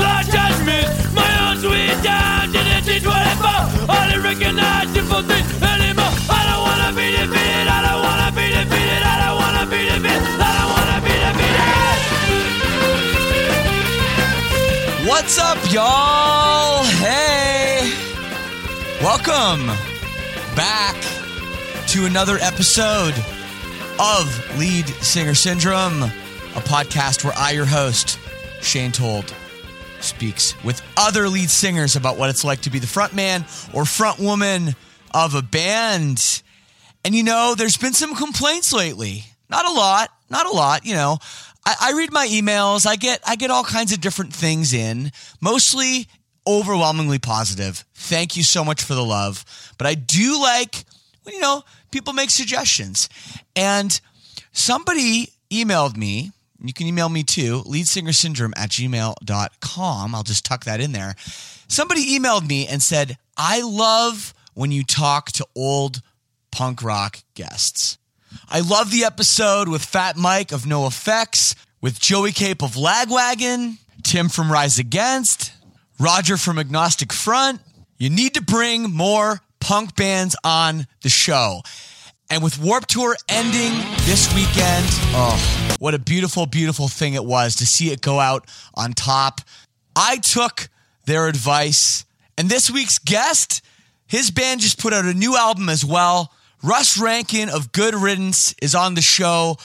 Lost judgment. My own sweet I recognize simple things anymore. I don't wanna be defeated, I don't wanna be defeated, I don't wanna be defeated, I don't wanna be defeated. What's up, y'all? Hey, welcome back to another episode of Lead Singer Syndrome, a podcast where I, your host, Shane Told, speaks with other lead singers about what it's like to be the front man or front woman of a band. And you know, there's been some complaints lately. Not a lot, not a lot, you know. I, I read my emails, I get I get all kinds of different things in, mostly overwhelmingly positive. Thank you so much for the love. But I do like when, you know, people make suggestions. And somebody emailed me, you can email me too, leadsingersyndrome at gmail.com. I'll just tuck that in there. Somebody emailed me and said, I love when you talk to old punk rock guests. I love the episode with Fat Mike of NoFX, with Joey Cape of Lagwagon, Tim from Rise Against, Roger from Agnostic Front. You need to bring more punk bands on the show. And with Warped Tour ending this weekend, oh, what a beautiful, beautiful thing it was to see it go out on top. I took their advice. And this week's guest, his band just put out a new album as well. Russ Rankin of Good Riddance is on the show.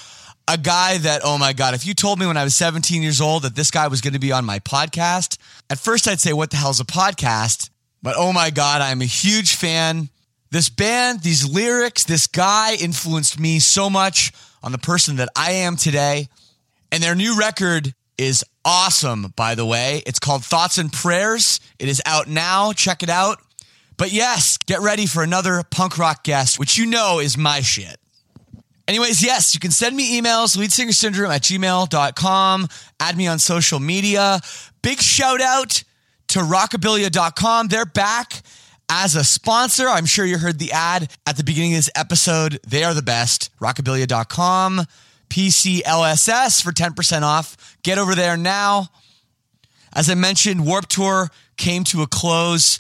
A guy that, oh my God, if you told me when I was 17 years old that this guy was going to be on my podcast, at first I'd say, what the hell's a podcast? But oh my God, I'm a huge fan. This band, these lyrics, this guy influenced me so much on the person that I am today. And their new record is awesome, by the way. It's called Thoughts and Prayers. It is out now. Check it out. But yes, get ready for another punk rock guest, which you know is my shit. Anyways, yes, you can send me emails, leadsingersyndrome at gmail.com, add me on social media. Big shout out to rockabilia.com. They're back as a sponsor. I'm sure you heard the ad at the beginning of this episode. They are the best. Rockabilia.com, PCLSS for 10% off. Get over there now. As I mentioned, Warped Tour came to a close.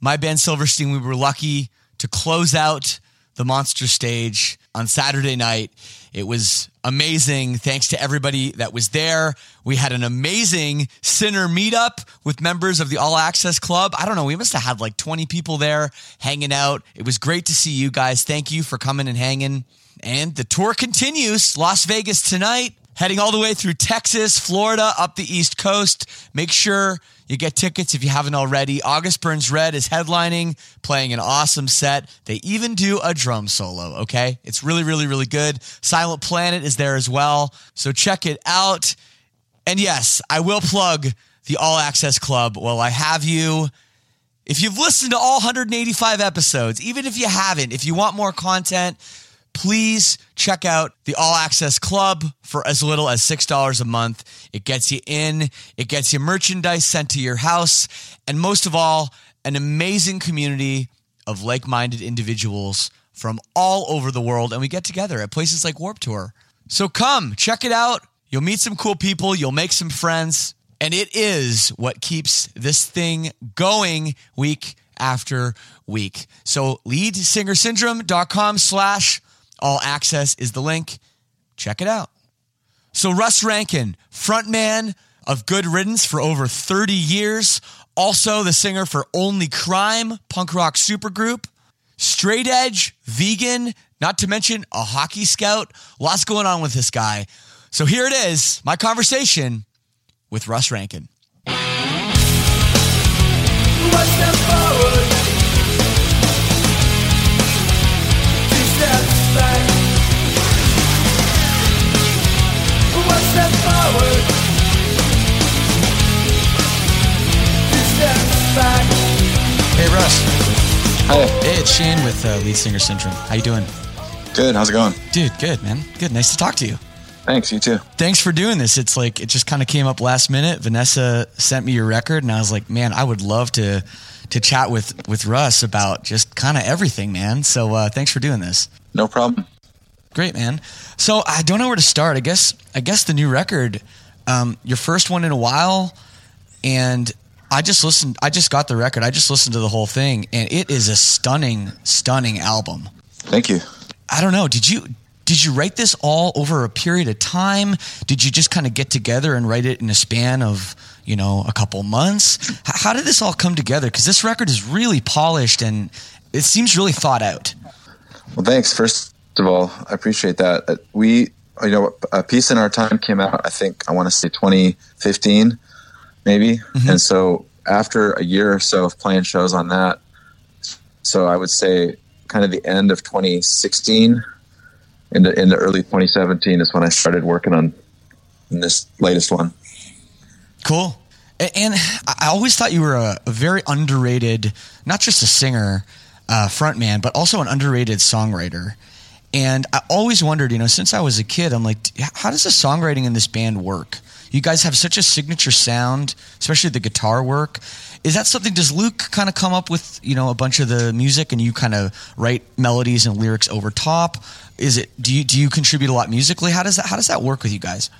My band Silverstein, we were lucky to close out the monster stage on Saturday night. It was amazing. Thanks to everybody that was there. We had an amazing center meetup with members of the All Access Club. I don't know, we must have had like 20 people there hanging out. It was great to see you guys. Thank you for coming and hanging. And the tour continues. Las Vegas tonight, heading all the way through Texas, Florida, up the East Coast. Make sure you get tickets if you haven't already. August Burns Red is headlining, playing an awesome set. They even do a drum solo, okay? It's really, really, really good. Silent Planet is there as well. So check it out. And yes, I will plug the All Access Club while I have you. If you've listened to all 185 episodes, even if you haven't, if you want more content, please check out the All Access Club for as little as $6 a month. It gets you in, it gets you merchandise sent to your house, and most of all, an amazing community of like minded individuals from all over the world. And we get together at places like Warped Tour. So come, check it out. You'll meet some cool people, you'll make some friends, and it is what keeps this thing going week after week. So leadsingersyndrome.com slash all access is the link. Check it out. So Russ Rankin, frontman of Good Riddance for over 30 years, also the singer for Only Crime, punk rock supergroup, straight edge, vegan, not to mention a hockey scout. Lots going on with this guy. So here it is, my conversation with Russ Rankin. Russ. Hi. Hey, it's Shane with uh, Lead Singer Syndrome. How you doing? Good. How's it going? Dude, good, man. Good. Nice to talk to you. Thanks. You too. Thanks for doing this. It's like it just kind of came up last minute. Vanessa sent me your record, and I was like, man, I would love to to chat with with Russ about just kind of everything, man. So uh, thanks for doing this. No problem. Great, man. So I don't know where to start. I guess I guess the new record, um, your first one in a while, and I just listened. I just got the record. I just listened to the whole thing, and it is a stunning, stunning album. Thank you. I don't know. Did you did you write this all over a period of time? Did you just kind of get together and write it in a span of you know a couple months? How did this all come together? Because this record is really polished and it seems really thought out. Well, thanks. First of all, I appreciate that. Uh, We, you know, a Peace in Our Time came out. I think I want to say 2015, maybe. And so after a year or so of playing shows on that, so I would say kind of the end of 2016 in the in the early 2017 is when I started working on this latest one. Cool. And I always thought you were a, a very underrated, not just a singer, uh, frontman, but also an underrated songwriter. And I always wondered, you know, since I was a kid, I'm like, how does the songwriting in this band work? You guys have such a signature sound, especially the guitar work. Is that something? Does Luke kind of come up with, you know, a bunch of the music, and you kind of write melodies and lyrics over top? Is it? Do you do you contribute a lot musically? How does that How does that work with you guys?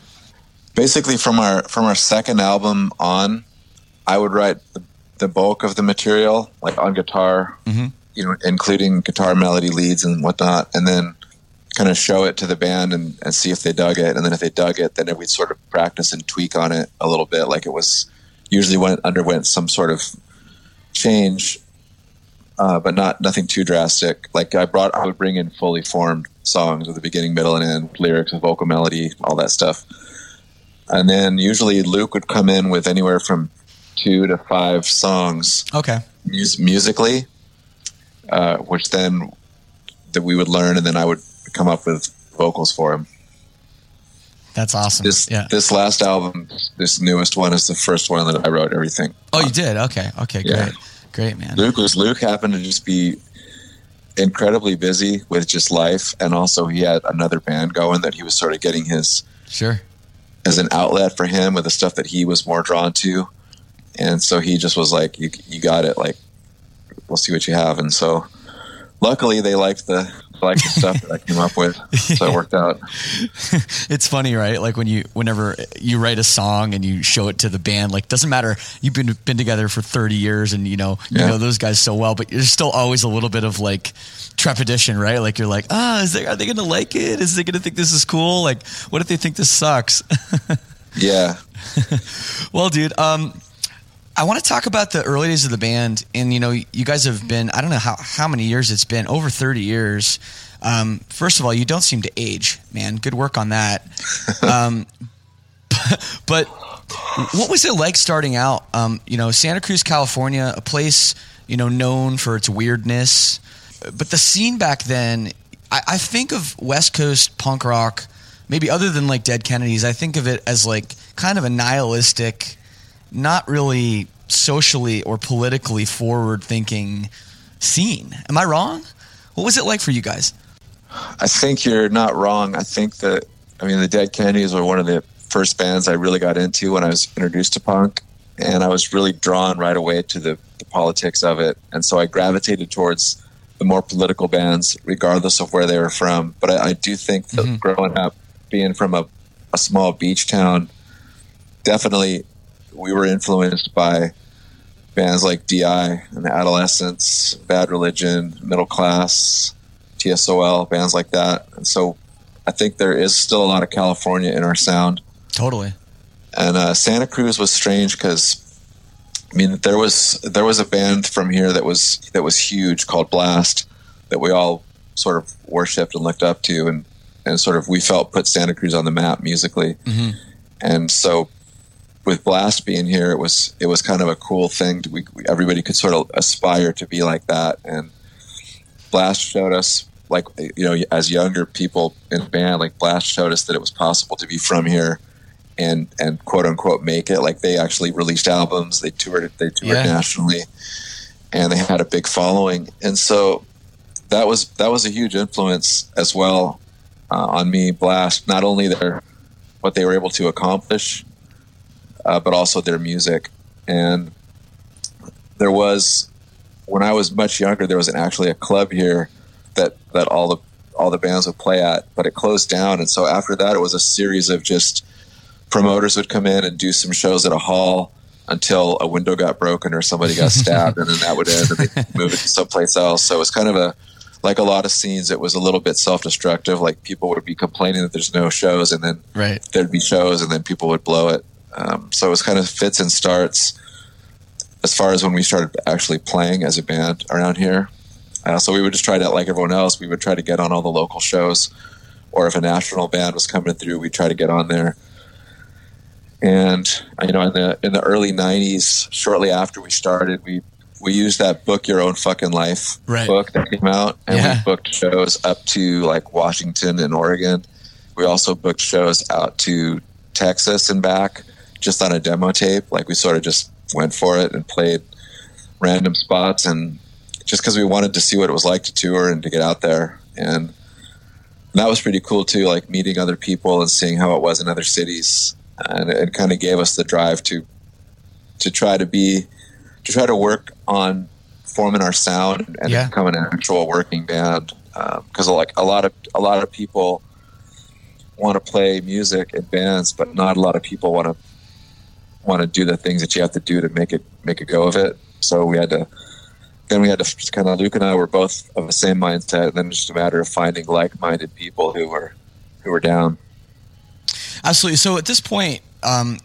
basically from our from our second album on i would write the, the bulk of the material like on guitar mm-hmm. you know including guitar melody leads and whatnot and then kind of show it to the band and, and see if they dug it. And then if they dug it then we'd sort of practice and tweak on it a little bit. Like it was usually when it underwent some sort of change uh, but not nothing too drastic. Like i brought i would bring in fully formed songs with the beginning middle and end lyrics vocal melody all that stuff. And then usually Luke would come in with anywhere from two to five songs Okay. mus- musically, uh, which then that we would learn, and then I would come up with vocals for him. That's awesome. This yeah. this last album, this newest one, is the first one that I wrote everything. Oh, you did? Okay. Okay. Yeah. Great. Great, man. Luke was Luke happened to just be incredibly busy with just life, and also he had another band going that he was sort of getting his Sure. as an outlet for him with the stuff that he was more drawn to. And so he just was like, you, you got it. Like, we'll see what you have. And so luckily they liked the, liked the stuff that I came up with. So it worked out. It's funny, right? Like when you, whenever you write a song and you show it to the band, like doesn't matter. You've been been together for thirty years, and you know you Yeah. know those guys so well, but there's still always a little bit of like trepidation, right? Like you're like, ah, is they are they gonna like it? Is they gonna think this is cool? Like, what if they think this sucks? Yeah. Well, dude, um, I want to talk about the early days of the band, and you know, you guys have been I don't know how how many years it's been over thirty years. Um, first of all, you don't seem to age, man. Good work on that. Um, but what was it like starting out? Um, you know, Santa Cruz, California, a place you know known for its weirdness, but the scene back then, I, I think of West Coast punk rock. Maybe other than like Dead Kennedys, I think of it as like kind of a nihilistic, not really socially or politically forward thinking scene. Am I wrong? What was it like for you guys? I think you're not wrong. I think that I mean the Dead Kennedys were one of the first bands I really got into when I was introduced to punk, and I was really drawn right away to the, the politics of it, and so I gravitated towards the more political bands, regardless of where they were from. But I, I do think that Mhm. growing up, being from a, a small beach town, definitely we were influenced by bands like DI and Adolescents, Bad Religion, Middle Class, TSOL, bands like that. And so I think there is still a lot of California in our sound. Totally. And uh, Santa Cruz was strange because I mean there was there was a band from here that was that was huge called Blast that we all sort of worshipped and looked up to and and sort of we felt put Santa Cruz on the map musically. Mhm. And so with Blast being here, it was it was kind of a cool thing. To, we, we everybody could sort of aspire to be like that, and Blast showed us, like you know, as younger people in the band, like Blast showed us that it was possible to be from here and and quote unquote make it. Like they actually released albums, they toured, they toured Yeah. nationally, and they had a big following, and so that was that was a huge influence as well uh, on me. Blast, not only their what they were able to accomplish, uh, but also their music. And there was, when I was much younger, there was an, actually a club here that that all the all the bands would play at, but it closed down. And so after that, it was a series of just promoters would come in and do some shows at a hall until a window got broken or somebody got stabbed, and then that would end, and they move it to someplace else. So it was kind of a like a lot of scenes. It was a little bit self destructive. Like people would be complaining that there's no shows, and then Right. there'd be shows and then people would blow it. Um, so it was kind of fits and starts as far as when we started actually playing as a band around here. Uh, so we would just try to, like everyone else, we would try to get on all the local shows, or if a national band was coming through, we'd try to get on there. And uh, you know, in the in the early '90s, shortly after we started, we we used that "Book Your Own Fucking Life" Right. book that came out, and Yeah. we booked shows up to like Washington and Oregon. We also booked shows out to Texas and back, just on a demo tape. Like we sort of just went for it and played random spots, and just because we wanted to see what it was like to tour and to get out there, and that was pretty cool too. Like meeting other people and seeing how it was in other cities, and it kind of gave us the drive to to try to be to try to work on forming our sound and Yeah. become an actual working band. Um, because like a lot of a lot of people want to play music in bands, but not a lot of people want to want to do the things that you have to do to make it make a go of it. So we had to. Then we had to kind of Luke and I were both of the same mindset. And then just a matter of finding like-minded people who were who were down. Absolutely. So at this point, um,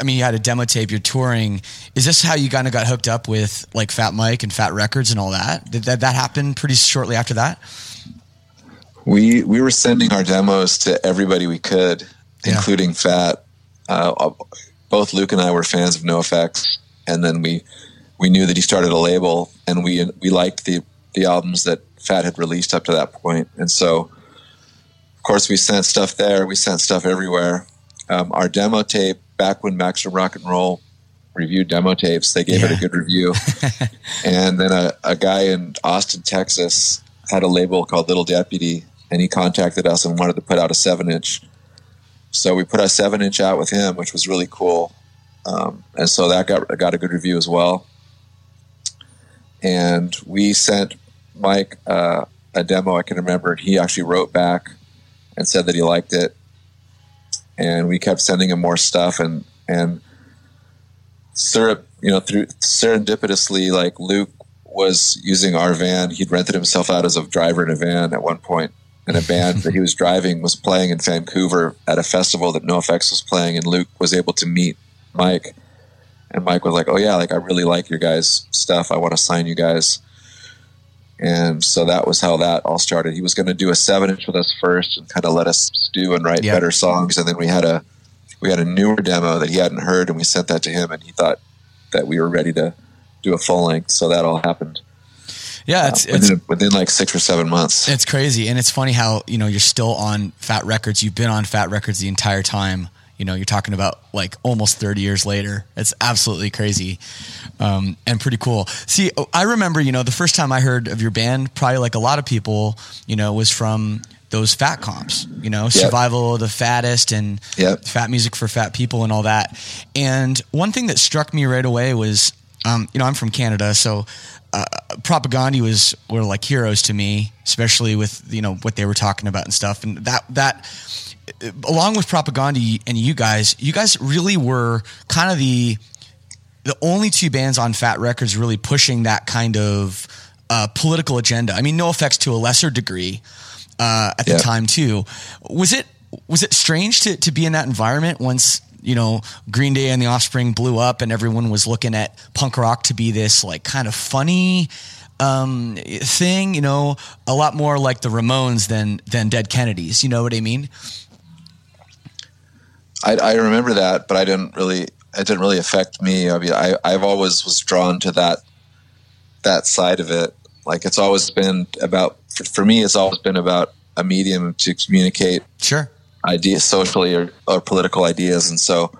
I mean, you had a demo tape. You're touring. Is this how you kind of got hooked up with like Fat Mike and Fat Records and all that? Did that, that happen pretty shortly after that? We we were sending our demos to everybody we could, Yeah. including Fat. Uh, both Luke and I were fans of NoFX, and then we we knew that he started a label, and we we liked the the albums that Fat had released up to that point, and so of course we sent stuff there. We sent stuff everywhere. Um, our demo tape back when Maximum Rock and Roll reviewed demo tapes, they gave it a good review. and then a, a guy in Austin, Texas, had a label called Little Deputy, and he contacted us and wanted to put out a seven inch. So we put a seven inch out with him, which was really cool, um, and so that got got a good review as well. And we sent Mike uh, a demo. I can remember, and he actually wrote back and said that he liked it. And we kept sending him more stuff, and and syrup, you know, through serendipitously, like Luke was using our van. He'd rented himself out as a driver in a van at one point, and a band that he was driving was playing in Vancouver at a festival that NoFX was playing, and Luke was able to meet Mike. And Mike was like, "Oh yeah, like I really like your guys' stuff. I want to sign you guys." And so that was how that all started. He was going to do a seven inch with us first, and kind of let us stew and write Yeah. better songs. And then we had a we had a newer demo that he hadn't heard, and we sent that to him, and he thought that we were ready to do a full length. So that all happened Yeah, it's uh, it's within, within like six or seven months. it's crazy, and it's funny how you know you're still on Fat Records. You've been on Fat Records the entire time. You know, you're talking about like almost 30 years later. It's absolutely crazy. Um, and pretty cool. See, I remember, you know, the first time I heard of your band, probably like a lot of people, you know, was from those fat comps, you know, survival of the fattest and Yep. fat music for fat people and all that. And one thing that struck me right away was, um, you know, I'm from Canada, so uh, Propagandhi was were like heroes to me, especially with you know what they were talking about and stuff. And that that along with Propagandhi and you guys, you guys really were kind of the the only two bands on Fat Records really pushing that kind of uh, political agenda. I mean, NoFX to a lesser degree uh, at the time too. Was it was it strange to to be in that environment once you know Green Day and the Offspring blew up and everyone was looking at punk rock to be this like kind of funny um, thing? You know, a lot more like the Ramones than than Dead Kennedys. You know what I mean? I, I remember that, but I didn't really. It didn't really affect me. I mean, I, I've always was drawn to that that side of it. Like it's always been about for, for me. It's always been about a medium to communicate Sure. Ideas socially or, or political ideas, and so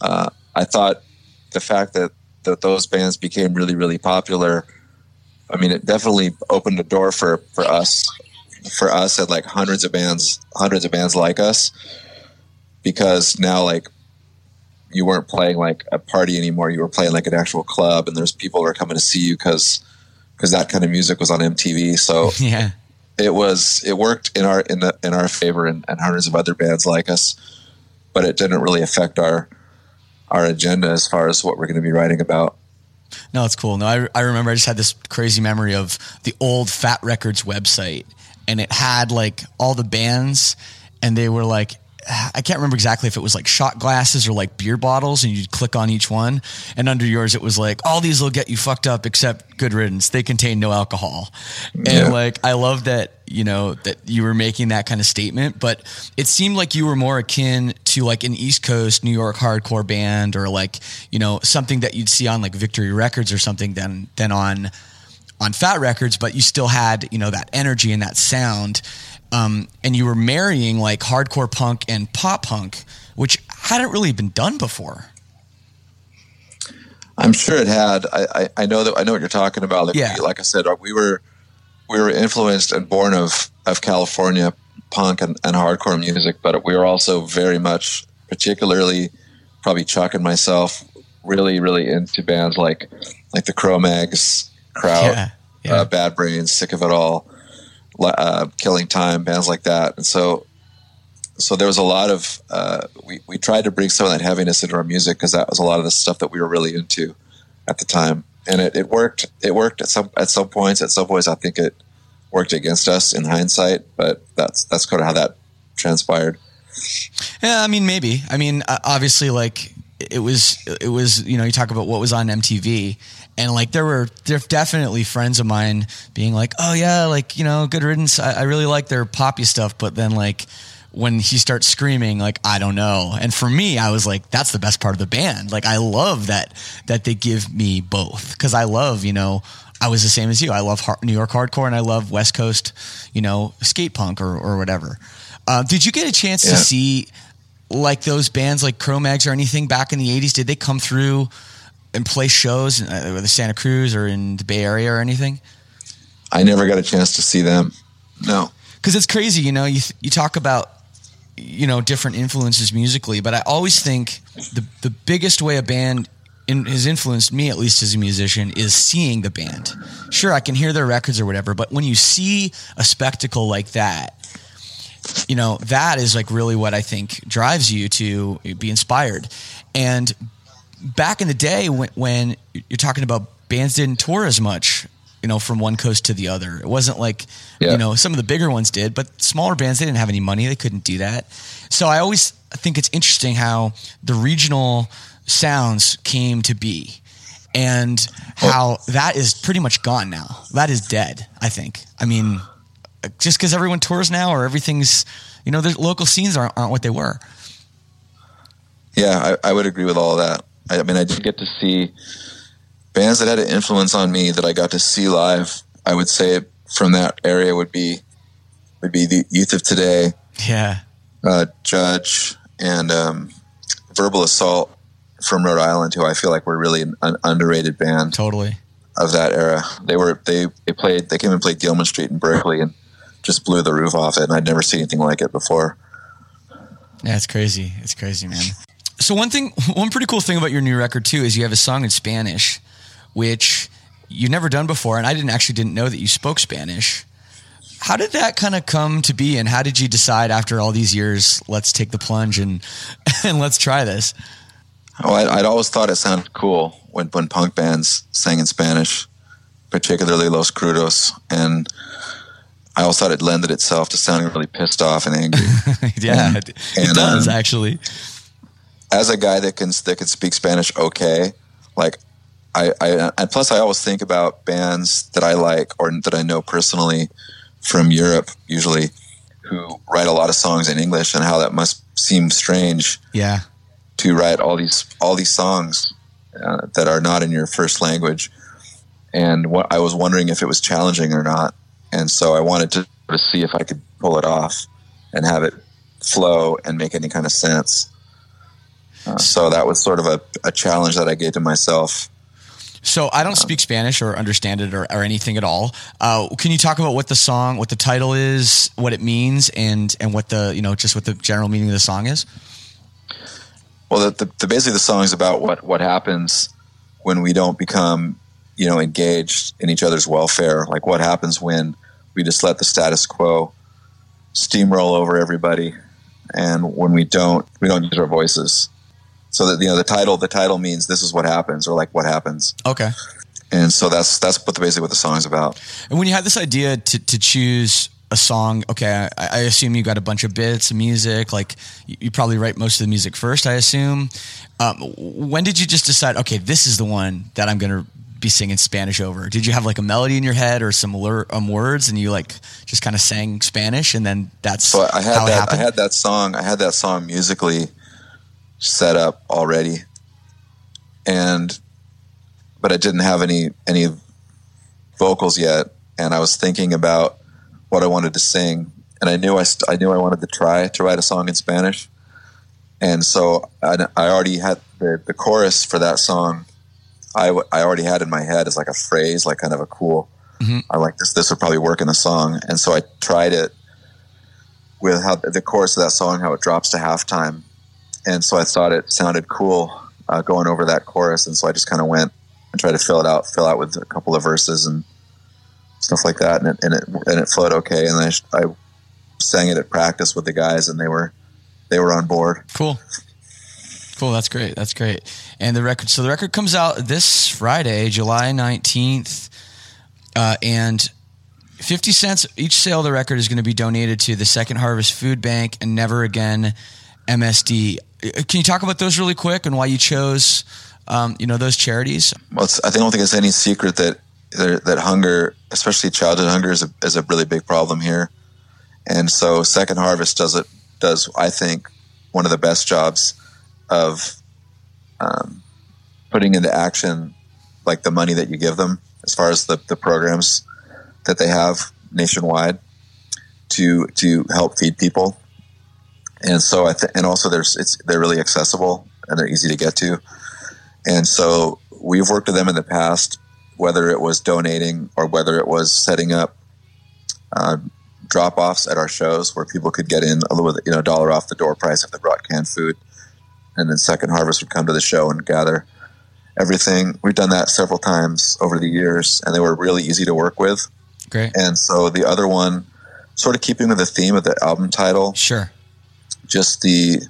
uh, I thought the fact that that those bands became really really popular. I mean, it definitely opened the door for for us for us at like hundreds of bands, hundreds of bands like us, because now like you weren't playing like a party anymore. You were playing like an actual club, and there's people who are coming to see you because because that kind of music was on MTV. So Yeah. It was it worked in our in the in our favor and, and hundreds of other bands like us, but it didn't really affect our our agenda as far as what we're going to be writing about. No, it's cool. No, I, I remember I just had this crazy memory of the old Fat Records website, and it had like all the bands, and they were like, I can't remember exactly if it was like shot glasses or like beer bottles, and you'd click on each one, and under yours it was like, all these will get you fucked up except Good Riddance. They contain no alcohol, and like I love that you know that you were making that kind of statement, but it seemed like you were more akin to like an East Coast New York hardcore band or like you know something that you'd see on like Victory Records or something than than on on Fat Records, but you still had you know that energy and that sound, um, and you were marrying like hardcore punk and pop punk, which hadn't really been done before. I'm sure it had. I, I, I know that I know what you're talking about. Like, Yeah. we- like I said, we were we were influenced and born of of California punk and, and hardcore music, but we were also very much, particularly, probably Chuck and myself, really really into bands like like the Cro-Mags, Kraut, Yeah, yeah. Uh, Bad Brains, Sick of It All, uh, Killing Time, bands like that, and so. So there was a lot of uh, we we tried to bring some of that heaviness into our music because that was a lot of the stuff that we were really into at the time, and it, it worked. It worked at some at some points. At some points, I think it worked against us in hindsight, but that's that's kind of how that transpired. Yeah, I mean, maybe. I mean, obviously, like it was, it was. You know, you talk about what was on MTV, and like there were, there definitely friends of mine being like, "Oh yeah, like you know, Good Riddance. I, I really like their poppy stuff," but then like when he starts screaming, like I don't know. And for me, I was like, that's the best part of the band. Like I love that that they give me both because I love, you know. I was the same as you. I love New York hardcore and I love West Coast, you know, skate punk or, or whatever. Uh, did you get a chance to see like those bands like Cro-Mags or anything back in the 80s? Did they come through and play shows in uh, the Santa Cruz or in the Bay Area or anything? I never got a chance to see them. No, because it's crazy you know you you talk about you know different influences musically but i always think the the biggest way a band in, has influenced me at least as a musician is seeing the band sure i can hear their records or whatever but when you see a spectacle like that you know that is like really what i think drives you to be inspired and back in the day when, when you're talking about bands didn't tour as much you know from one coast to the other. It wasn't like Yeah. you know some of the bigger ones did but smaller bands they didn't have any money. They couldn't do that. So i always think it's interesting how the regional sounds came to be and oh. how that is pretty much gone now. That is dead i think. I mean just because everyone tours now or everything's you know the local scenes aren't, aren't what they were. Yeah, I, I would agree with all of that. I, I mean, I did get to see bands that had an influence on me that I got to see live. I would say from that area would be would be the Youth of Today, yeah uh, Judge, and um, Verbal Assault from Rhode Island who I feel like were really an, an underrated band Totally. of that era. They were they they played they came and played Gilman Street in Berkeley and just blew the roof off it, and I'd never seen anything like it before. Yeah, it's crazy. It's crazy, man. So one thing, one pretty cool thing about your new record too is you have a song in Spanish, which you've never done before, and I didn't actually didn't know that you spoke Spanish. How did that kind of come to be, and how did you decide after all these years, let's take the plunge and and let's try this? Oh, I, I'd always thought it sounded cool when when punk bands sang in Spanish, particularly Los Crudos, and I always thought it lended itself to sounding really pissed off and angry. yeah, it, it and, does um, actually. As a guy that can that can speak Spanish okay, like I, I and plus I always think about bands that I like or that I know personally from Europe, usually, who write a lot of songs in English, and how that must seem strange Yeah, to write all these all these songs uh, that are not in your first language. And what I was wondering if it was challenging or not, and so I wanted to, to see if I could pull it off and have it flow and make any kind of sense. Uh, so that was sort of a, a challenge that I gave to myself. So I don't speak Spanish or understand it or, or anything at all. Uh, can you talk about what the song, what the title is, what it means, and and what the you know just what the general meaning of the song is? Well, the, the, the basically the song is about what what happens when we don't become, you know, engaged in each other's welfare. Like what happens when we just let the status quo steamroll over everybody, and when we don't we don't use our voices. So that you know the title the title means this is what happens or like what happens, Okay. and so that's that's what the, basically what the song's about. And when you had this idea to to choose a song, okay, I, I assume you got a bunch of bits of music. Like you, you probably write most of the music first. I assume. Um, when did you just decide? Okay, this is the one that I'm gonna be singing Spanish over. Did you have like a melody in your head or some um, words, and you like just kind of sang Spanish, and then that's So I had how that I had that song I had that song musically set up already, and but I didn't have any any vocals yet, and I was thinking about what I wanted to sing, and I knew I st- I knew I wanted to try to write a song in Spanish, and so I, I already had the the chorus for that song. I, w- I already had in my head as like a phrase, like kind of a cool. Mm-hmm. I like this. This would probably work in a song, and so I tried it with how the chorus of that song, how it drops to halftime, and so I thought it sounded cool uh, going over that chorus, and so I just kind of went and tried to fill it out, fill out with a couple of verses and stuff like that, and it and it, and it flowed okay, and I, I sang it at practice with the guys, and they were they were on board. Cool. Cool. That's great. That's great. And the record, so the record comes out this Friday, July 19th. Uh, and 50 cents each sale of the record is going to be donated to the Second Harvest Food Bank and Never Again MSD. Uh, Can you talk about those really quick and why you chose, um, you know, those charities? Well, I don't think it's any secret that that hunger, especially childhood hunger, is a, is a really big problem here. And so, Second Harvest does it does I think one of the best jobs of um, putting into action like the money that you give them, as far as the, the programs that they have nationwide to to help feed people. And so, I th- and also there's it's they're really accessible and they're easy to get to. And so we've worked with them in the past, whether it was donating or whether it was setting up uh, drop offs at our shows where people could get in a little bit, you know, dollar off the door price if they brought canned food. And then Second Harvest would come to the show and gather everything. We've done that several times over the years, and they were really easy to work with. Great. And so the other one, sort of keeping with the theme of the album title, Sure. Just the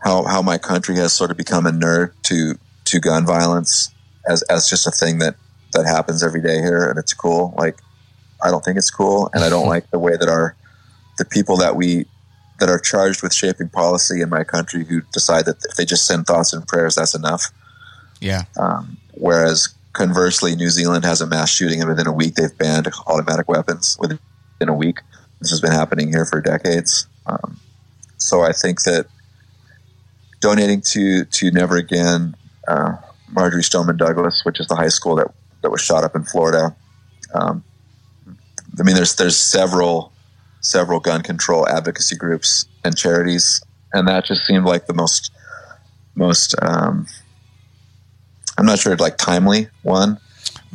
how how my country has sort of become a nerd to to gun violence as as just a thing that that happens every day here and it's cool. Like i don't think it's cool and i don't like the way that our the people that we that are charged with shaping policy in my country who decide that if they just send thoughts and prayers that's enough. Yeah. um, whereas conversely new zealand has a mass shooting and within a week they've banned automatic weapons within a week. This has been happening here for decades um, so i think that donating to to never again uh, marjorie stoneman douglas which is the high school that that was shot up in florida um, i mean there's there's several several gun control advocacy groups and charities and that just seemed like the most most. Um, I'm not sure, like timely one.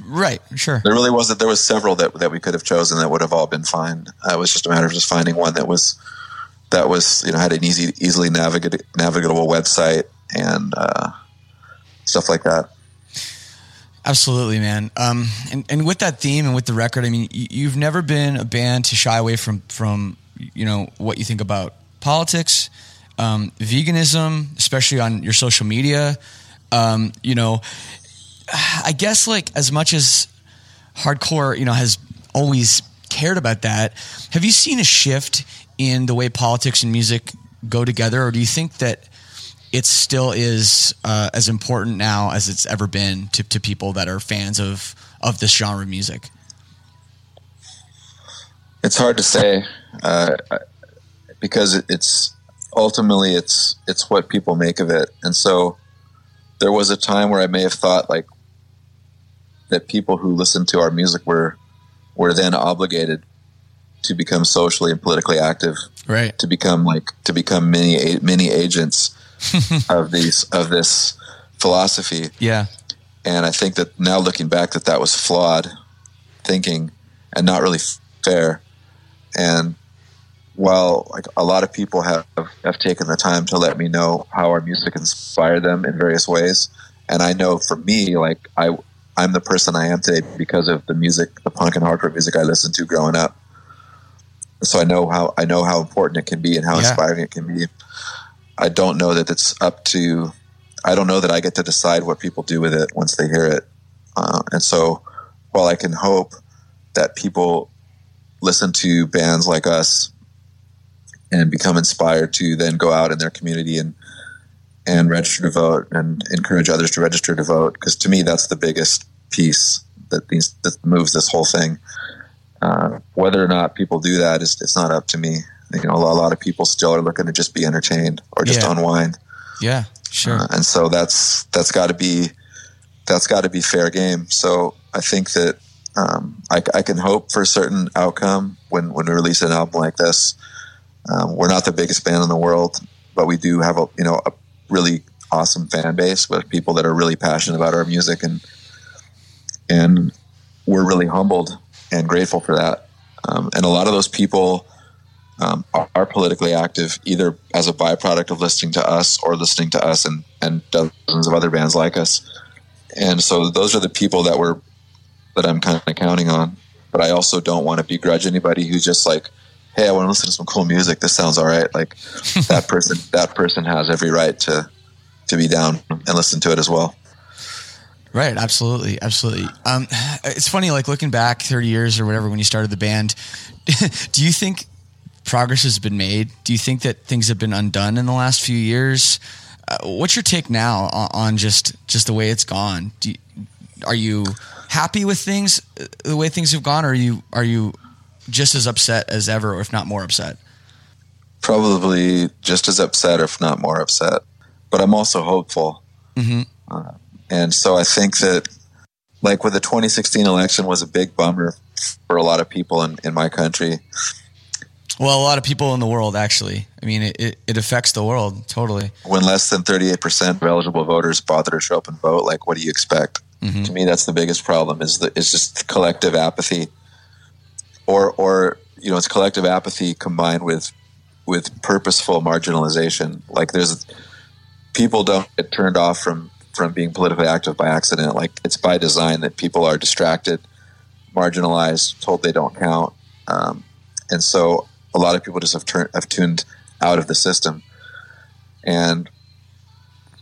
Right. Sure. There really wasn't. There was several that that we could have chosen that would have all been fine. Uh, it was just a matter of just finding one that was that was you know had an easy, easily navigate, navigatable website and uh, stuff like that. Absolutely, man. Um, and and with that theme and with the record, I mean, you've never been a band to shy away from from you know what you think about politics, um, veganism, especially on your social media. Um, you know, I guess like as much as hardcore, you know, has always cared about that. Have you seen a shift in the way politics and music go together, or do you think that it still is uh, as important now as it's ever been to, to people that are fans of of this genre of music? It's hard to say uh, because it's ultimately it's it's what people make of it, and so there was a time where I may have thought like that people who listened to our music were were then obligated to become socially and politically active, right? To become like to become many many agents of these of this philosophy. Yeah, and I think that now looking back, that that was flawed thinking and not really fair. And while like a lot of people have have taken the time to let me know how our music inspired them in various ways, and I know for me, like I I'm the person I am today because of the music, the punk and hardcore music I listened to growing up. So I know how I know how important it can be and how yeah. inspiring it can be. I don't know that it's up to. I don't know that I get to decide what people do with it once they hear it. Uh, and so, while I can hope that people listen to bands like us and become inspired to then go out in their community and and register to vote and encourage others to register to vote because to me that's the biggest piece that these that moves this whole thing. Uh, whether or not people do that is it's not up to me. You know, a lot of people still are looking to just be entertained or just yeah. unwind. Yeah, sure. Uh, and so that's that's got to be that's got to be fair game. So I think that um, I, I, can hope for a certain outcome when when we release an album like this. Um, we're not the biggest band in the world, but we do have a you know a really awesome fan base with people that are really passionate about our music and and we're really humbled and grateful for that. Um, and a lot of those people um, are, are, politically active either as a byproduct of listening to us or listening to us and, and dozens of other bands like us. And so those are the people that we're that I'm kind of counting on. But I also don't want to begrudge anybody who's just like, hey, I want to listen to some cool music. This sounds all right. Like that person, that person has every right to to be down and listen to it as well. Right, absolutely, absolutely. Um, it's funny, like looking back thirty years or whatever when you started the band. do you think progress has been made? Do you think that things have been undone in the last few years? Uh, what's your take now on, on, just just the way it's gone? You, are you happy with things, uh, the way things have gone, or are you are you just as upset as ever, or if not more upset? Probably just as upset, if not more upset. But I'm also hopeful. Mm-hmm. Uh, and so I think that, like with the 2016 election, was a big bummer for a lot of people in, in my country. Well, a lot of people in the world, actually. I mean, it, it affects the world totally. When less than 38% of eligible voters bother to show up and vote, like, what do you expect? Mm-hmm. To me, that's the biggest problem is, the, is just collective apathy. Or, or, you know, it's collective apathy combined with, with purposeful marginalization. Like, there's people don't get turned off from from being politically active by accident. Like it's by design that people are distracted, marginalized, told they don't count, um, and so a lot of people just have turned have tuned out of the system. And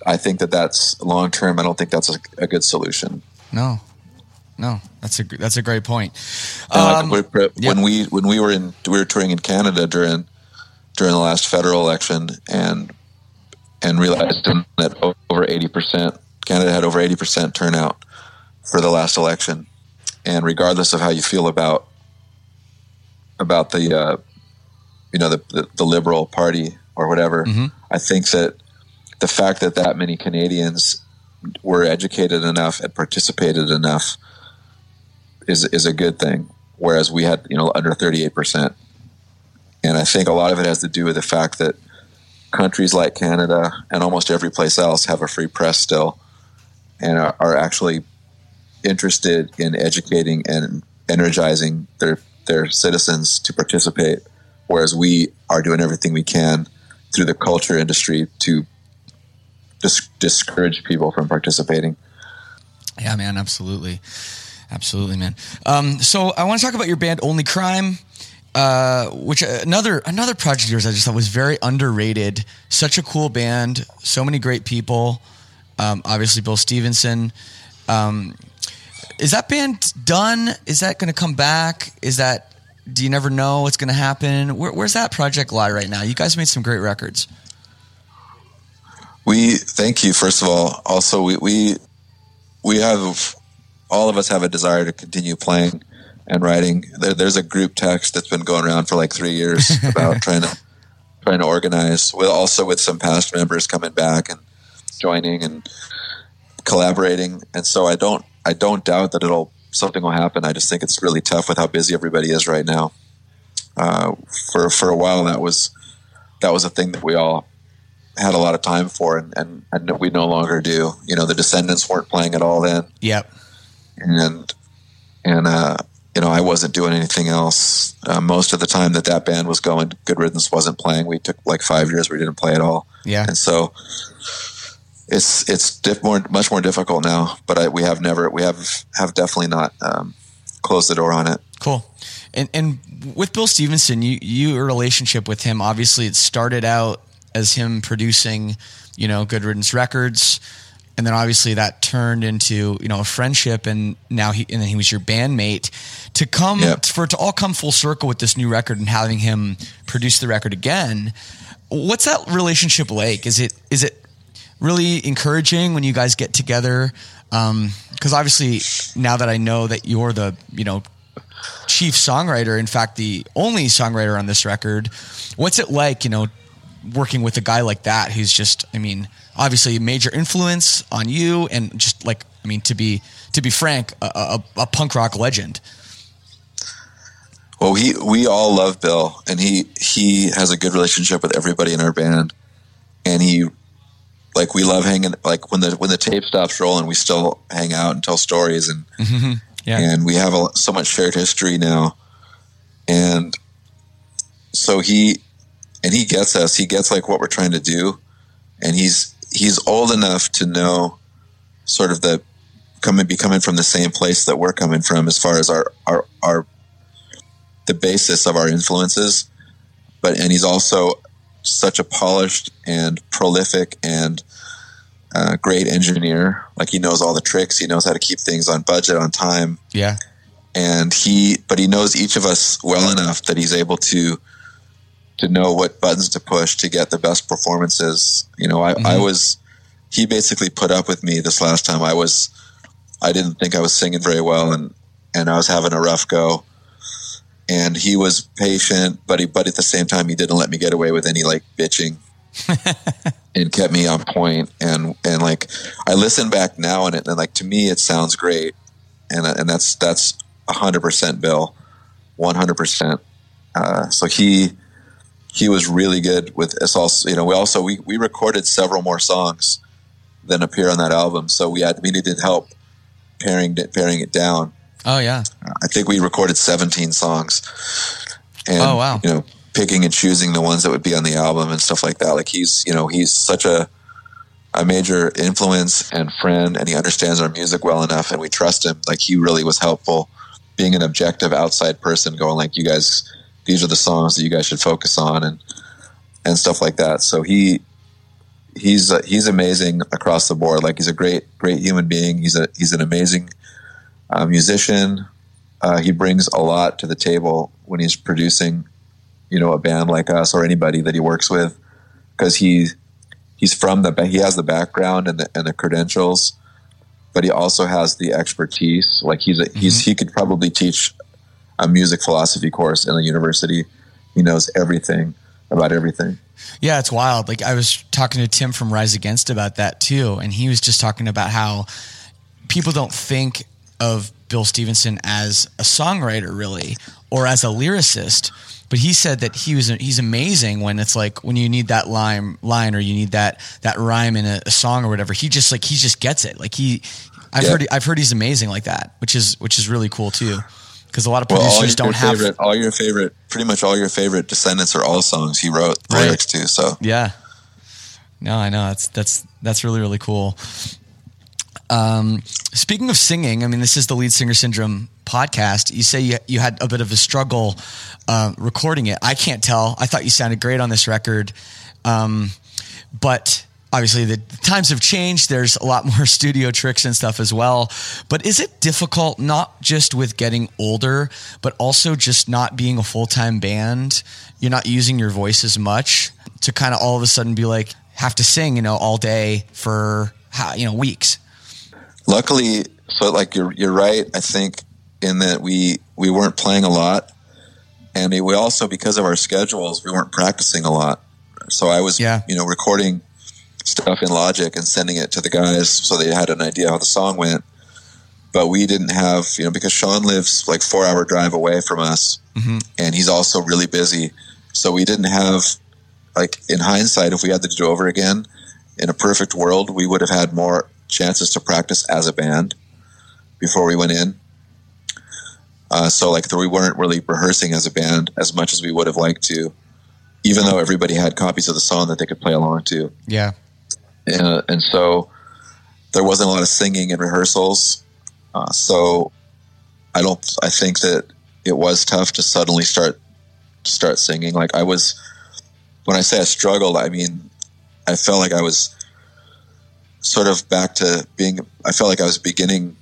I think that that's long term. I don't think that's a, a, good solution. No, no, that's a that's a great point. Um, like when yep. we when we were in we were touring in Canada during during the last federal election, and and realized that over 80%, Canada had over 80% turnout for the last election. And regardless of how you feel about about the uh, you know the, the, the liberal party or whatever, mm-hmm. I think that the fact that that many Canadians were educated enough and participated enough is is a good thing. Whereas we had you know under thirty eight percent, and I think a lot of it has to do with the fact that countries like Canada and almost every place else have a free press still, and are, are actually interested in educating and energizing their their citizens to participate, whereas we are doing everything we can through the culture industry to dis- discourage people from participating. Yeah, man, absolutely, absolutely, man. Um, so I want to talk about your band Only Crime, uh, which uh, another another project of yours I just thought was very underrated. Such a cool band, so many great people. Um, obviously, Bill Stevenson. Um, is that band done? Is that going to come back? Is that do you never know what's going to happen? Where, where's that project lie right now? You guys made some great records. We thank you first of all. Also, we we we have all of us have a desire to continue playing and writing. There, there's a group text that's been going around for like three years about trying to trying to organize. With also with some past members coming back and joining and collaborating. And so I don't I don't doubt that it'll something will happen. I just think it's really tough with how busy everybody is right now. Uh, for for a while, that was that was a thing that we all had a lot of time for, and, and, and we no longer do. You know, the Descendents weren't playing at all then, Yep. and and uh, you know, I wasn't doing anything else. Uh, most of the time that that band was going, Good Riddance wasn't playing. We took like five years we didn't play at all. Yeah. and so it's it's diff- more much more difficult now. But I, we have never we have have definitely not um, closed the door on it. Cool. And and with Bill Stevenson, you your relationship with him obviously it started out as him producing, you know, Good Riddance Records, and then obviously that turned into you know a friendship, and now he and then he was your bandmate. To come Yep. for it to all come full circle with this new record and having him produce the record again. What's that relationship like? Is it is it really encouraging when you guys get together? Um, because obviously, now that I know that you're the you know chief songwriter, in fact, the only songwriter on this record, what's it like? You know, working with a guy like that who's just, I mean, obviously a major influence on you, and just like, I mean, to be to be frank, a, a, a punk rock legend. Well, he we all love Bill, and he he has a good relationship with everybody in our band, and he like we love hanging like when the when the tape stops rolling, we still hang out and tell stories, and mm-hmm. Yeah. and we have a, so much shared history now, and so he and he gets us. He gets like what we're trying to do, and he's he's old enough to know sort of the coming be coming from the same place that we're coming from as far as our our our the basis of our influences but and he's also such a polished and prolific and uh, great engineer like he knows all the tricks he knows how to keep things on budget on time Yeah. and he but he knows each of us well enough that he's able to to know what buttons to push to get the best performances. You know i, I was he basically put up with me this last time. I was i didn't think i was singing very well and and i was having a rough go. And he was patient but he but at the same time he didn't let me get away with any like bitching and kept me on point. And and like i listen back now and it and like to me it sounds great. And and that's that's 100% bill. 100% uh, so he he was really good with us also you know we also we, we recorded several more songs than appear on that album so we had we needed help paring it paring it down Oh yeah. I think we recorded 17 songs. And, Oh, wow. You know, picking and choosing the ones that would be on the album and stuff like that. Like he's, you know, he's such a a major influence and friend, and he understands our music well enough, and we trust him. Like he really was helpful, being an objective outside person, going like, "You guys, these are the songs that you guys should focus on," and and stuff like that. So he he's uh, he's amazing across the board. Like he's a great great human being. He's a he's an amazing uh, musician. Uh, he brings a lot to the table when he's producing, you know, a band like us or anybody that he works with, because he he's from the he has the background and the and the credentials, but he also has the expertise. Like he's a, he's he could probably teach a music philosophy course in a university. He knows everything about everything. Yeah, it's wild. Like I was talking to Tim from Rise Against about that too, and he was just talking about how people don't think of Bill Stevenson as a songwriter really or as a lyricist. but he said that he was he's amazing when it's like when you need that line line or you need that that rhyme in a, a song or whatever. He just like he just gets it. Like he, I've Yeah. heard I've heard he's amazing like that, which is which is really cool too. Because a lot of Well, all producers your don't have. favorite, all your favorite, pretty much all your favorite Descendents are all songs he wrote Right. lyrics to. So Yeah. No, I know that's that's that's really really cool. Um, speaking of singing, I mean, this is the Lead Singer Syndrome podcast. You say you, you had a bit of a struggle uh, recording it. I can't tell. I thought you sounded great on this record, um, but obviously the times have changed. There's a lot more studio tricks and stuff as well. But is it difficult not just with getting older, but also just not being a full time band? You're not using your voice as much to kind of all of a sudden be like have to sing, you know, all day for you know weeks. luckily, so like you're you're right. I think in that we we weren't playing a lot, and we also because of our schedules we weren't practicing a lot. So I was Yeah. you know recording stuff in Logic and sending it to the guys so they had an idea how the song went. But we didn't have you know because Sean lives like four hour drive away from us, and he's also really busy. So we didn't have like in hindsight if we had to do over again in a perfect world we would have had more chances to practice as a band before we went in uh, so like we weren't really rehearsing as a band as much as we would have liked to even though everybody had copies of the song that they could play along to Yeah. Uh, and so there wasn't a lot of singing in rehearsals. Uh, so I don't. I think that it was tough to suddenly start start singing. Like I was when I say I struggled, I mean I felt like I was sort of back to being. I felt like I was beginning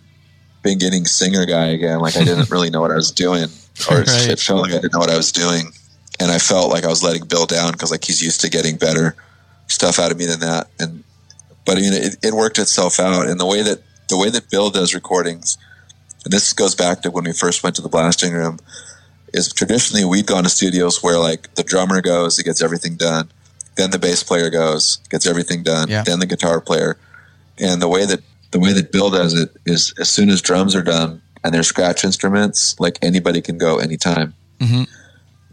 beginning singer guy again. Like I didn't really know what I was doing, or Right. it felt like I didn't know what I was doing, and I felt like I was letting Bill down because like he's used to getting better stuff out of me than that. And but I mean, it, it worked itself out. And the way that the way that Bill does recordings, and this goes back to when we first went to the blasting room, is traditionally we'd gone to studios where like the drummer goes, he gets everything done, then the bass player goes, gets everything done, Yeah. then the guitar player, and the way that the way that Bill does it is as soon as drums are done and they're scratch instruments, like anybody can go anytime. Mhm.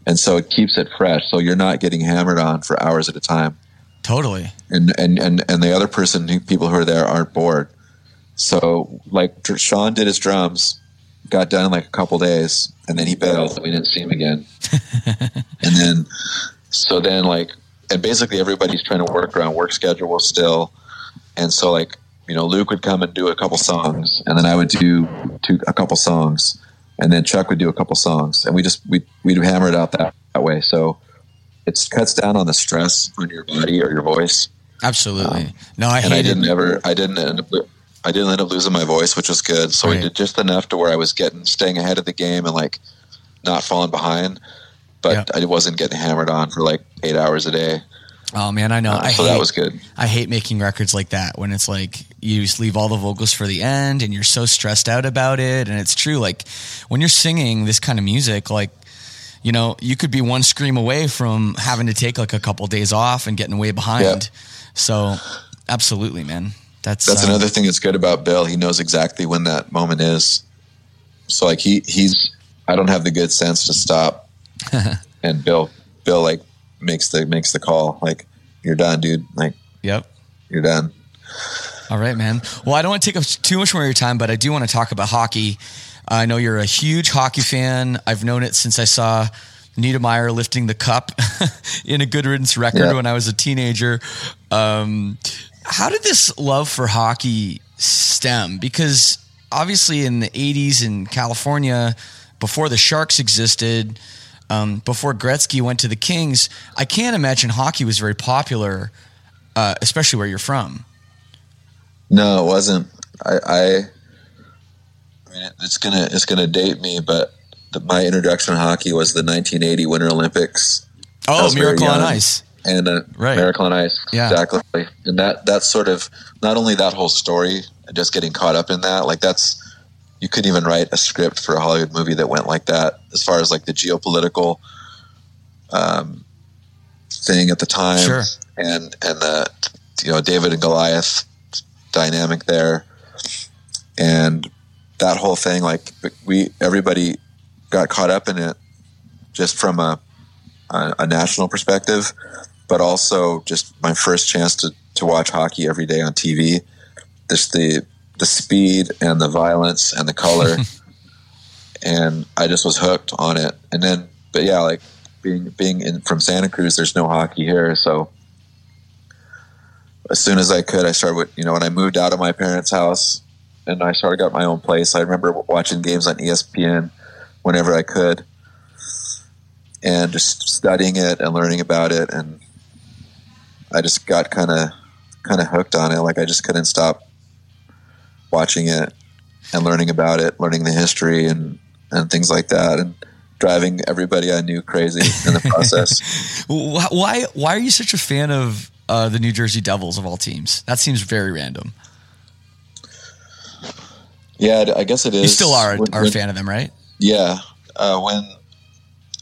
And so it keeps it fresh. So you're not getting hammered on for hours at a time Totally. and and and, and the other person people who are there aren't bored. So like sean did his drums got done in like a couple days and then he bailed and we didn't see him again. And then so then like and basically everybody's trying to work around work schedule still. And so like you know luke would come and do a couple songs and then i would do two, a couple songs and then chuck would do a couple songs and we just we, we'd hammer it out that, that way. So it cuts down on the stress on your body or your voice Absolutely. no, I and I didn't ever, I didn't end up, I didn't end up losing my voice, which was good. So Right. we did just enough to where I was getting, staying ahead of the game and like not falling behind, but I wasn't getting hammered on for like eight hours a day. oh man, I know. Uh, I so hate. that was good. I hate making records like that when it's like you just leave all the vocals for the end and you're so stressed out about it. And it's true. Like when you're singing this kind of music, like, you know, you could be one scream away from having to take like a couple days off and getting way behind. So absolutely, man. That's, That's uh, another thing that's good about Bill. He knows exactly when that moment is. So like he, he's, I don't have the good sense to stop. and Bill, Bill like makes the, makes the call. Like you're done, dude. Like Yep. you're done. All right, man. Well, I don't want to take up too much more of your time, but I do want to talk about hockey. I know you're a huge hockey fan. I've known it since I saw Niedermayer lifting the cup in a Good Riddance record when I was a teenager. Um, how did this love for hockey stem? Because obviously, in the 80s in California, before the Sharks existed, um, before Gretzky went to the Kings, I can't imagine hockey was very popular, uh, especially where you're from. No, it wasn't. I mean, it's gonna it's gonna date me, but the, my introduction to hockey was the 1980 Winter Olympics. Oh, Miracle on. Ice. and uh, Right. Miracle on Ice, Yeah. exactly. And that that's sort of not only that whole story, just getting caught up in that. Like that's you couldn't even write a script for a Hollywood movie that went like that. As far as like the geopolitical um, thing at the time, Sure. and and the you know David and Goliath dynamic there, and that whole thing. Like we everybody got caught up in it just from a a, a national perspective, but also just my first chance to to watch hockey every day on TV. Just the the speed and the violence and the color, and I just was hooked on it. And then, but yeah, like being being in from Santa Cruz, there's no hockey here, so as soon as I could, I started with you know when I moved out of my parents' house and I started got my own place. I remember watching games on ESPN whenever I could, and just studying it and learning about it, and I just got kind of kind of hooked on it. Like I just couldn't stop watching it and learning about it, learning the history and and things like that, and driving everybody I knew crazy in the process. why why are you such a fan of uh, the New Jersey Devils of all teams? That seems very random. Yeah, I guess it is. You still are, when, are a fan of them, right? Yeah. Uh, when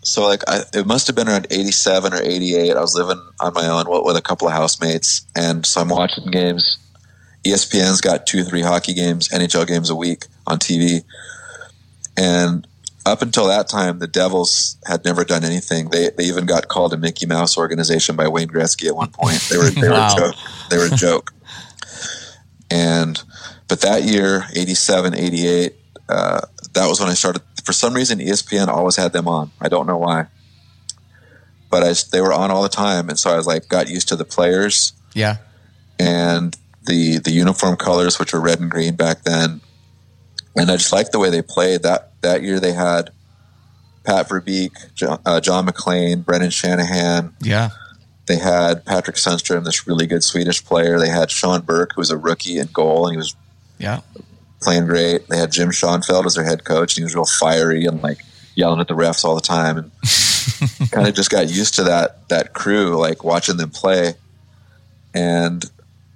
so like I, it must have been around 87 or 88 i was living on my own with a couple of housemates and so i'm watching games espn's got two or three hockey games nhl games a week on tv and up until that time the devils had never done anything they, they even got called a mickey mouse organization by wayne gretzky at one point they were they, wow. were, a joke. they were a joke and but that year 87 88 uh, that was when i started for some reason espn always had them on. I don't know why. But I, they were on all the time. And so i was like got used to the players. Yeah. And the the uniform colors which were red and green back then. And i just liked the way they played. That that year they had pat verbeek john, uh, john MacLean brendan shanahan. Yeah. They had Patrick Sundstrom, this really good Swedish player. They had Sean Burke, who was a rookie in goal, and he was yeah playing great. They had Jim Schoenfeld as their head coach, and he was real fiery and like yelling at the refs all the time, and kind of just got used to that that crew, like watching them play. And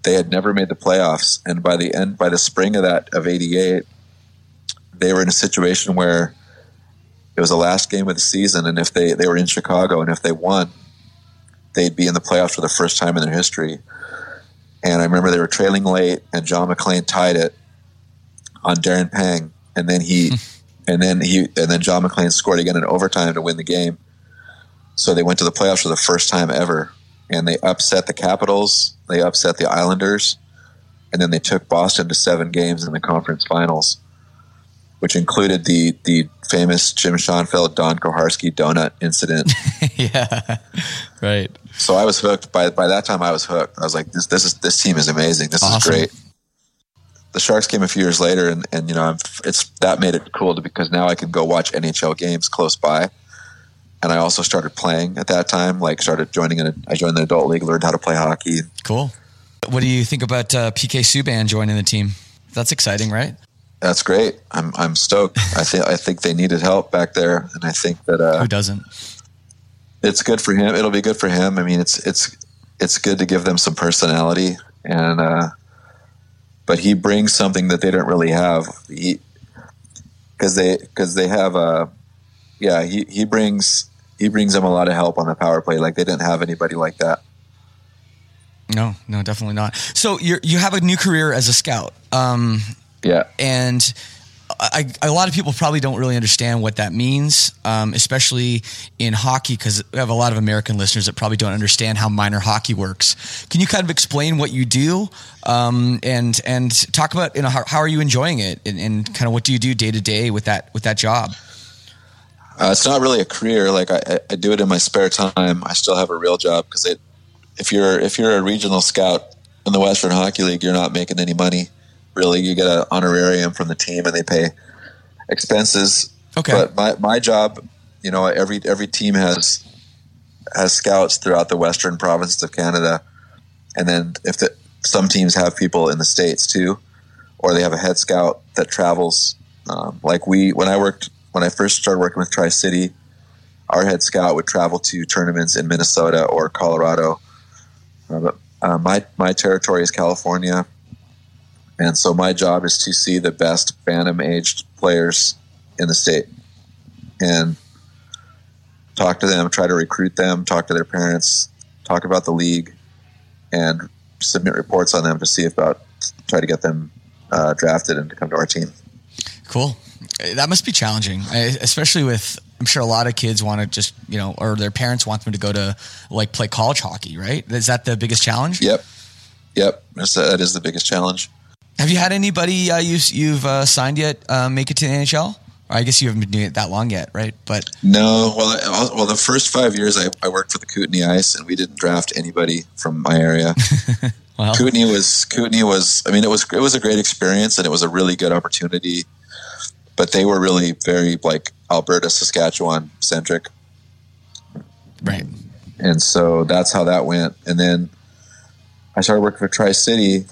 they had never made the playoffs, and by the end, by the spring of that of '88, they were in a situation where it was the last game of the season, and if they they were in Chicago, and if they won, they'd be in the playoffs for the first time in their history. And I remember they were trailing late, and John MacLean tied it on Darren Pang, and then he, hmm. and then he, and then John MacLean scored again in overtime to win the game. So they went to the playoffs for the first time ever, and they upset the Capitals, they upset the Islanders, and then they took Boston to seven games in the conference finals, which included the the famous Jim Schoenfeld Don Koharski donut incident. yeah, right. So I was hooked. By by that time, I was hooked. I was like, this this is this team is amazing. This awesome. is great the Sharks came a few years later, and, and you know, it's that made it cool to, because now I could go watch NHL games close by. And I also started playing at that time. Like, started joining in. I joined the adult league, learned how to play hockey. Cool. What do you think about uh, PK Subban joining the team? That's exciting, right? That's great. I'm I'm stoked. I think I think they needed help back there, and I think that uh, who doesn't? It's good for him. It'll be good for him. I mean, it's it's it's good to give them some personality, and uh, but he brings something that they don't really have. He because they because they have a yeah he he brings he brings them a lot of help on the power play. Like they didn't have anybody like that. No, no, definitely not. So you you have a new career as a scout. Um, yeah, and I, a lot of people probably don't really understand what that means, um, especially in hockey, because we have a lot of American listeners that probably don't understand how minor hockey works. Can you kind of explain what you do um, and and talk about you know how, how are you enjoying it and, and, kind of what do you do day to day with that with that job? Uh, it's not really a career. Like I, I, do it in my spare time. I still have a real job because if you're if you're a regional scout in the Western Hockey League, you're not making any money really. You get an honorarium from the team, and they pay expenses. Okay. But my my job, you know, every every team has has scouts throughout the western provinces of Canada, and then if the, some teams have people in the states too, or they have a head scout that travels. Um, like we, when I worked, when I first started working with Tri City, our head scout would travel to tournaments in Minnesota or Colorado. Uh, uh, my my territory is California, and so my job is to see the best bantam aged players in the state and talk to them, try to recruit them, talk to their parents, talk about the league, and submit reports on them to see if about try to get them uh, drafted and to come to our team. Cool. That must be challenging, especially with I'm sure a lot of kids want to just, you know, or their parents want them to go to like play college hockey, right? Is that the biggest challenge? Yep, yep. That is the biggest challenge. Have you had anybody uh, you, you've uh, signed yet uh, make it to the NHL? Or I guess you haven't been doing it that long yet, right? But No, well, I, well, the first five years I, I worked for the Kootenay Ice, and we didn't draft anybody from my area. well, Kootenay was Kootenay was. I mean, it was it was a great experience, and it was a really good opportunity. But they were really very like Alberta, Saskatchewan centric, right. and so that's how that went. And then I started working for Tri City,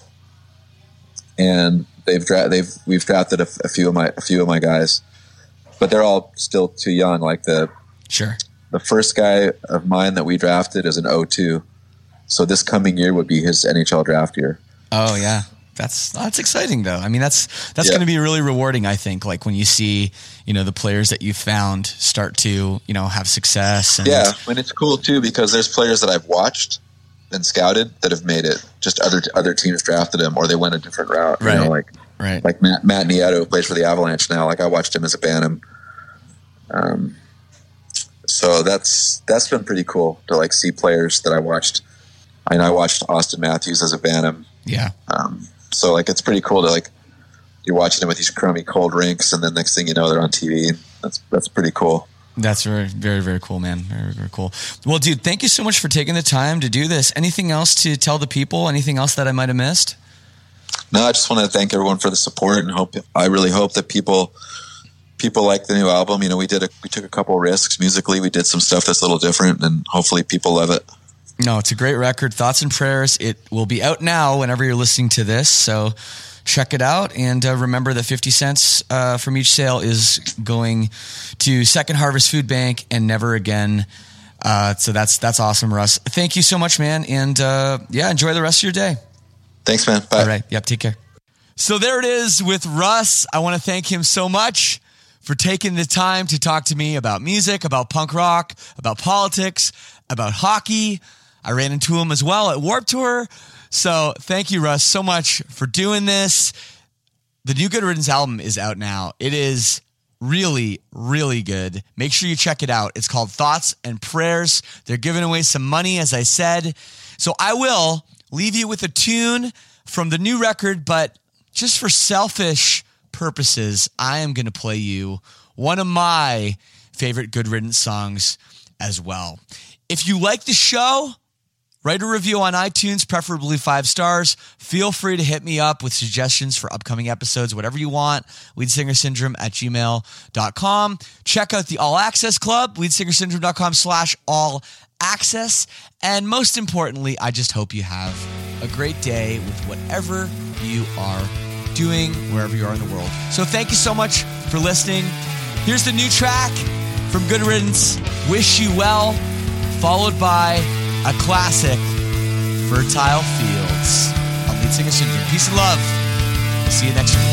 and they've dra- they've we've drafted a, a few of my a few of my guys, but they're all still too young. Like the Sure. the first guy of mine that we drafted is an 02. So this coming year would be his NHL draft year. Oh yeah. That's that's exciting though. I mean that's that's Yeah. going to be really rewarding I think like when you see, you know, the players that you found start to, you know, have success and Yeah, and it's cool too because there's players that I've watched and scouted that have made it. Just other other teams drafted him or they went a different route. You Right. know, like right. like Matt Matt Nieto who plays for the Avalanche now. Like I watched him as a Bantam. Um, so that's that's been pretty cool to like see players that I watched. I mean, I watched Auston Matthews as a Bantam. yeah. Um, so like it's pretty cool to like you're watching them with these crummy cold rinks, and then next thing you know they're on TV. That's that's pretty cool. That's very, very, very cool, man. Very, very cool. Well, dude, thank you so much for taking the time to do this. Anything else to tell the people? Anything else that I might have missed? No, I just want to thank everyone for the support and hope. I really hope that people people like the new album. You know, we did a, we took a couple risks musically. We did some stuff that's a little different, and hopefully people love it. No, it's a great record. Thoughts and prayers. It will be out now whenever you're listening to this. So check it out. And uh, remember that 50 cents uh, from each sale is going to Second Harvest Food Bank and never again. Uh, so that's that's awesome, Russ. Thank you so much, man. And uh, yeah, enjoy the rest of your day. Thanks, man. Bye. All right. Yep. Take care. So there it is with Russ. I want to thank him so much for taking the time to talk to me about music, about punk rock, about politics, about hockey. I ran into him as well at Warped Tour. So thank you, Russ, so much for doing this. The new Good Riddance album is out now. It is really, really good. Make sure you check it out. It's called Thoughts and Prayers. They're giving away some money, as I said. So I will leave you with a tune from the new record, but just for selfish purposes, I am going to play you one of my favorite Good Riddance songs as well. If you like the show, Write a review on iTunes, preferably five stars. Feel free to hit me up with suggestions for upcoming episodes, whatever you want. Leadsingersyndrome at gmail.com. Check out the All Access Club, leadsingersyndrome.com slash all access. And most importantly, I just hope you have a great day with whatever you are doing, wherever you are in the world. So thank you so much for listening. Here's the new track from Good Riddance, Wish You Well, followed by a classic, Fertile Fields. On Lead Singer Syndrome. Peace and love. See you next week.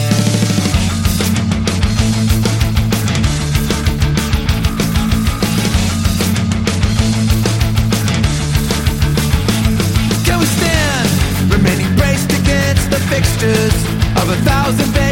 Can we stand? Remaining braced against the fixtures of a thousand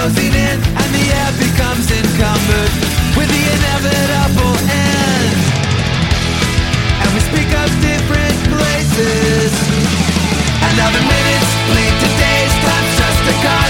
closing in and the air becomes encumbered with the inevitable end. And we speak of different places. And other minutes bleed to days, time's just a card.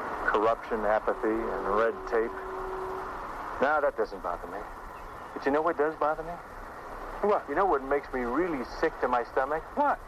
corruption, apathy, and red tape. Now, that doesn't bother me. But you know what does bother me? What? You know what makes me really sick to my stomach? What?